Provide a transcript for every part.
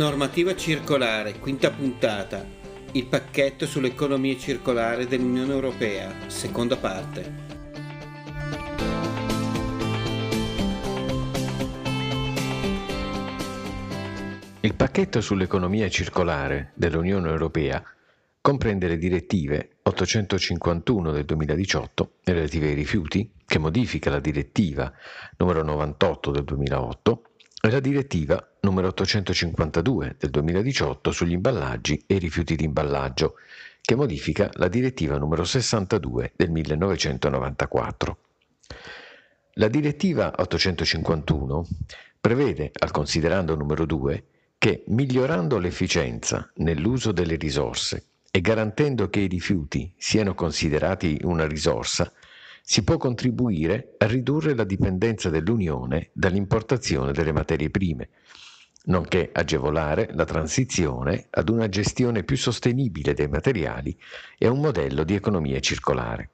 Normativa circolare, quinta puntata. Il pacchetto sull'economia circolare dell'Unione Europea, seconda parte. Il pacchetto sull'economia circolare dell'Unione Europea comprende le direttive 851 del 2018 relative ai rifiuti, che modifica la direttiva numero 98 del 2008, e la direttiva numero 852 del 2018 sugli imballaggi e i rifiuti di imballaggio, che modifica la direttiva numero 62 del 1994. La direttiva 851 prevede, al considerando numero 2, che migliorando l'efficienza nell'uso delle risorse e garantendo che i rifiuti siano considerati una risorsa, si può contribuire a ridurre la dipendenza dell'Unione dall'importazione delle materie prime, nonché agevolare la transizione ad una gestione più sostenibile dei materiali e a un modello di economia circolare.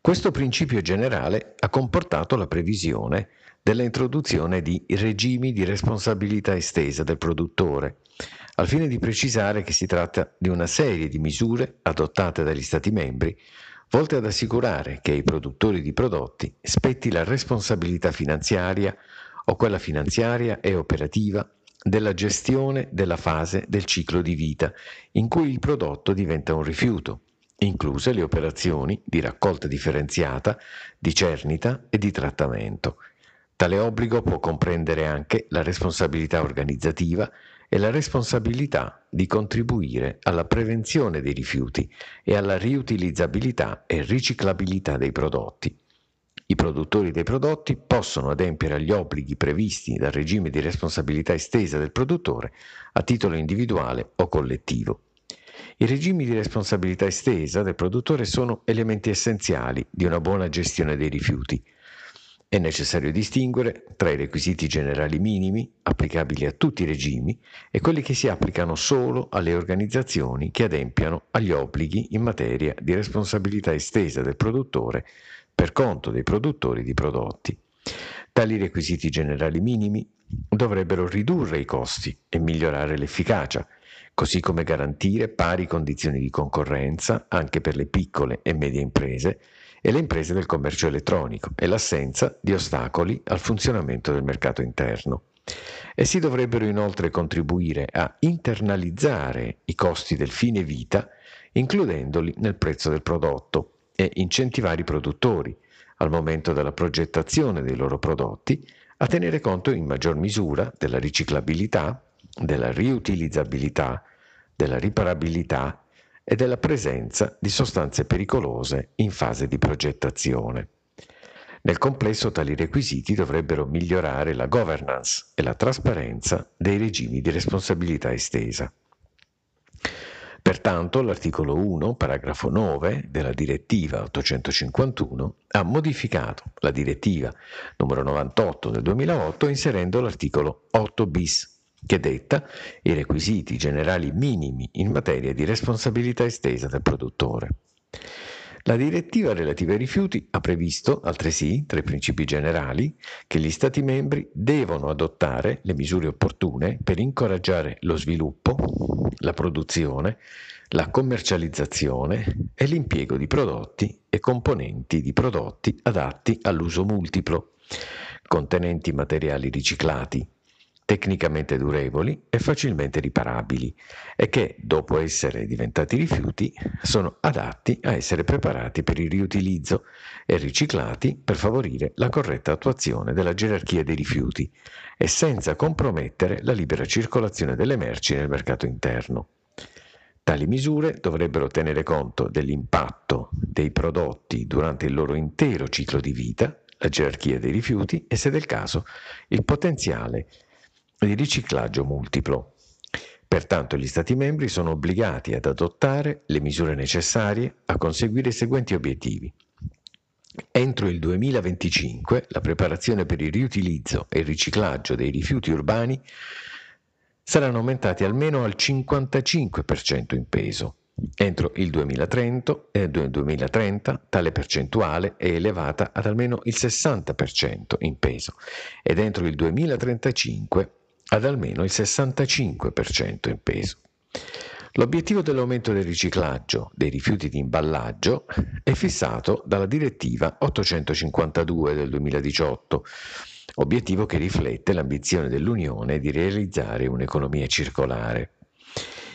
Questo principio generale ha comportato la previsione dell'introduzione di regimi di responsabilità estesa del produttore, al fine di precisare che si tratta di una serie di misure adottate dagli Stati membri volte ad assicurare che ai produttori di prodotti spetti la responsabilità finanziaria o quella finanziaria e operativa della gestione della fase del ciclo di vita in cui il prodotto diventa un rifiuto, incluse le operazioni di raccolta differenziata, di cernita e di trattamento. Tale obbligo può comprendere anche la responsabilità organizzativa e la responsabilità di contribuire alla prevenzione dei rifiuti e alla riutilizzabilità e riciclabilità dei prodotti. I produttori dei prodotti possono adempiere agli obblighi previsti dal regime di responsabilità estesa del produttore a titolo individuale o collettivo. I regimi di responsabilità estesa del produttore sono elementi essenziali di una buona gestione dei rifiuti è necessario distinguere tra i requisiti generali minimi, applicabili a tutti i regimi, e quelli che si applicano solo alle organizzazioni che adempiano agli obblighi in materia di responsabilità estesa del produttore per conto dei produttori di prodotti. Tali requisiti generali minimi dovrebbero ridurre i costi e migliorare l'efficacia, così come garantire pari condizioni di concorrenza anche per le piccole e medie imprese e le imprese del commercio elettronico e l'assenza di ostacoli al funzionamento del mercato interno. Essi dovrebbero inoltre contribuire a internalizzare i costi del fine vita, includendoli nel prezzo del prodotto, e incentivare i produttori, al momento della progettazione dei loro prodotti, a tenere conto in maggior misura della riciclabilità, della riutilizzabilità, della riparabilità e della presenza di sostanze pericolose in fase di progettazione. Nel complesso tali requisiti dovrebbero migliorare la governance e la trasparenza dei regimi di responsabilità estesa. Pertanto l'articolo 1, paragrafo 9 della direttiva 851 ha modificato la direttiva numero 98 del 2008 inserendo l'articolo 8 bis che detta i requisiti generali minimi in materia di responsabilità estesa del produttore. La direttiva relativa ai rifiuti ha previsto, altresì, tra i principi generali, che gli Stati membri devono adottare le misure opportune per incoraggiare lo sviluppo, la produzione, la commercializzazione e l'impiego di prodotti e componenti di prodotti adatti all'uso multiplo, contenenti materiali riciclati, tecnicamente durevoli e facilmente riparabili e che, dopo essere diventati rifiuti, sono adatti a essere preparati per il riutilizzo e riciclati per favorire la corretta attuazione della gerarchia dei rifiuti e senza compromettere la libera circolazione delle merci nel mercato interno. Tali misure dovrebbero tenere conto dell'impatto dei prodotti durante il loro intero ciclo di vita, la gerarchia dei rifiuti e, se del caso, il potenziale di riciclaggio multiplo. Pertanto gli Stati membri sono obbligati ad adottare le misure necessarie a conseguire i seguenti obiettivi. Entro il 2025 la preparazione per il riutilizzo e il riciclaggio dei rifiuti urbani saranno aumentati almeno al 55% in peso. Entro il 2030, eh, 2030 tale percentuale è elevata ad almeno il 60% in peso ed entro il 2035 ad almeno il 65% in peso. L'obiettivo dell'aumento del riciclaggio dei rifiuti di imballaggio è fissato dalla direttiva 852 del 2018, obiettivo che riflette l'ambizione dell'Unione di realizzare un'economia circolare.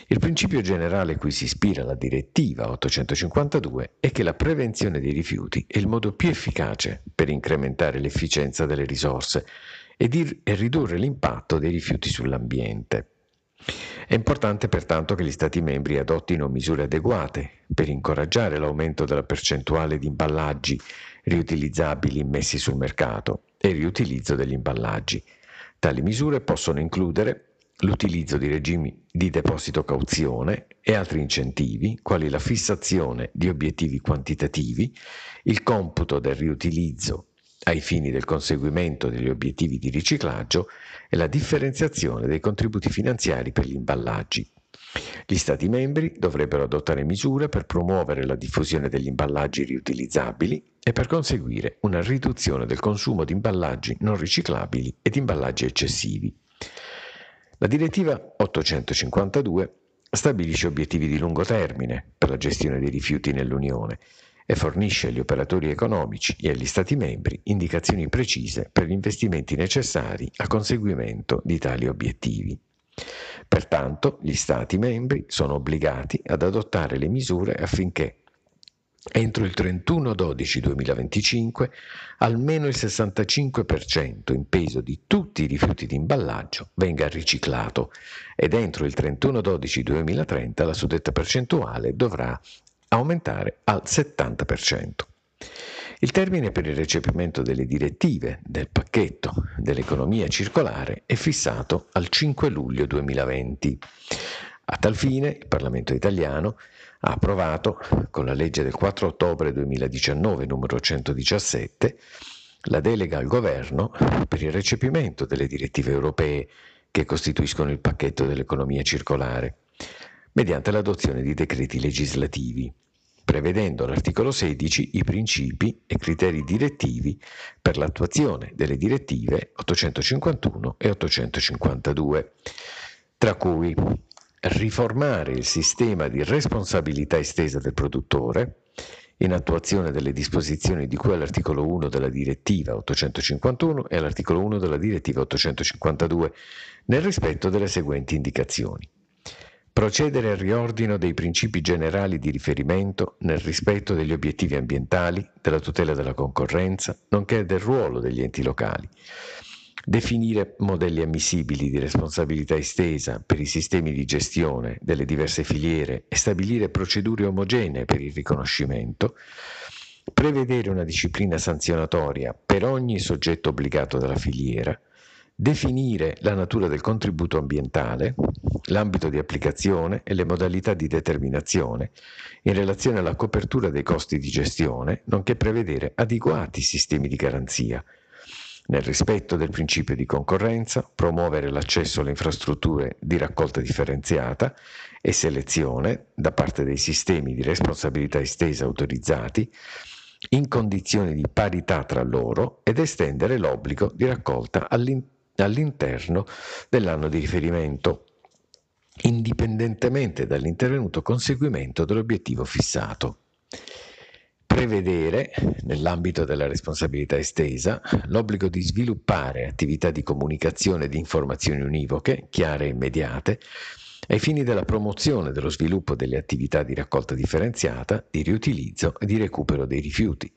Il principio generale cui si ispira la direttiva 852 è che la prevenzione dei rifiuti è il modo più efficace per incrementare l'efficienza delle risorse e, di, e ridurre l'impatto dei rifiuti sull'ambiente. È importante pertanto che gli Stati membri adottino misure adeguate per incoraggiare l'aumento della percentuale di imballaggi riutilizzabili immessi sul mercato e il riutilizzo degli imballaggi. Tali misure possono includere l'utilizzo di regimi di deposito cauzione e altri incentivi, quali la fissazione di obiettivi quantitativi, il computo del riutilizzo ai fini del conseguimento degli obiettivi di riciclaggio e la differenziazione dei contributi finanziari per gli imballaggi. Gli Stati membri dovrebbero adottare misure per promuovere la diffusione degli imballaggi riutilizzabili e per conseguire una riduzione del consumo di imballaggi non riciclabili e di imballaggi eccessivi. La direttiva 852 stabilisce obiettivi di lungo termine per la gestione dei rifiuti nell'Unione e fornisce agli operatori economici e agli Stati membri indicazioni precise per gli investimenti necessari al conseguimento di tali obiettivi. Pertanto gli Stati membri sono obbligati ad adottare le misure affinché entro il 31-12-2025 almeno il 65% in peso di tutti i rifiuti di imballaggio venga riciclato ed entro il 31-12-2030 la suddetta percentuale dovrà aumentare al 70%. Il termine per il recepimento delle direttive del pacchetto dell'economia circolare è fissato al 5 luglio 2020. A tal fine il Parlamento italiano ha approvato, con la legge del 4 ottobre 2019 numero 117, la delega al governo per il recepimento delle direttive europee che costituiscono il pacchetto dell'economia circolare mediante l'adozione di decreti legislativi, prevedendo all'articolo 16 i principi e criteri direttivi per l'attuazione delle direttive 851 e 852, tra cui riformare il sistema di responsabilità estesa del produttore, in attuazione delle disposizioni di cui all'articolo 1 della direttiva 851 e all'articolo 1 della direttiva 852, nel rispetto delle seguenti indicazioni procedere al riordino dei principi generali di riferimento nel rispetto degli obiettivi ambientali, della tutela della concorrenza, nonché del ruolo degli enti locali, definire modelli ammissibili di responsabilità estesa per i sistemi di gestione delle diverse filiere e stabilire procedure omogenee per il riconoscimento, prevedere una disciplina sanzionatoria per ogni soggetto obbligato dalla filiera, definire la natura del contributo ambientale, l'ambito di applicazione e le modalità di determinazione in relazione alla copertura dei costi di gestione, nonché prevedere adeguati sistemi di garanzia. Nel rispetto del principio di concorrenza, promuovere l'accesso alle infrastrutture di raccolta differenziata e selezione da parte dei sistemi di responsabilità estesa autorizzati, in condizioni di parità tra loro ed estendere l'obbligo di raccolta all'interno all'interno dell'anno di riferimento, indipendentemente dall'intervenuto conseguimento dell'obiettivo fissato. Prevedere, nell'ambito della responsabilità estesa, l'obbligo di sviluppare attività di comunicazione di informazioni univoche, chiare e immediate, ai fini della promozione dello sviluppo delle attività di raccolta differenziata, di riutilizzo e di recupero dei rifiuti,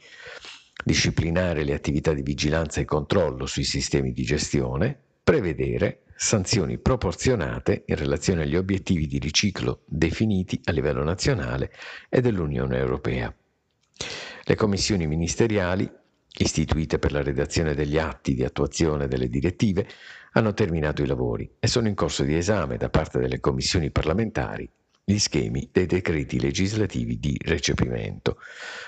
disciplinare le attività di vigilanza e controllo sui sistemi di gestione, prevedere sanzioni proporzionate in relazione agli obiettivi di riciclo definiti a livello nazionale e dell'Unione Europea. Le commissioni ministeriali, istituite per la redazione degli atti di attuazione delle direttive, hanno terminato i lavori e sono in corso di esame da parte delle commissioni parlamentari gli schemi dei decreti legislativi di recepimento.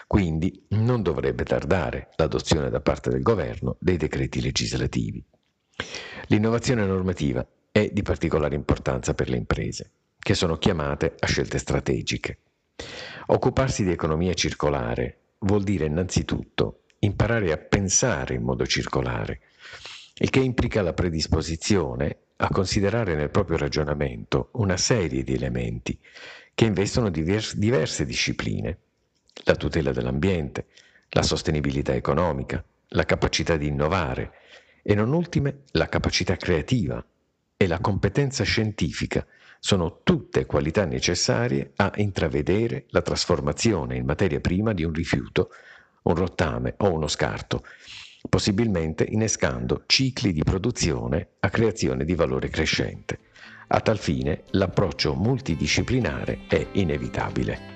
Quindi non dovrebbe tardare l'adozione da parte del governo dei decreti legislativi. L'innovazione normativa è di particolare importanza per le imprese, che sono chiamate a scelte strategiche. Occuparsi di economia circolare vuol dire innanzitutto imparare a pensare in modo circolare, il che implica la predisposizione a considerare nel proprio ragionamento una serie di elementi che investono divers- diverse discipline, la tutela dell'ambiente, la sostenibilità economica, la capacità di innovare e non ultime la capacità creativa e la competenza scientifica sono tutte qualità necessarie a intravedere la trasformazione in materia prima di un rifiuto, un rottame o uno scarto, possibilmente innescando cicli di produzione a creazione di valore crescente. A tal fine l'approccio multidisciplinare è inevitabile.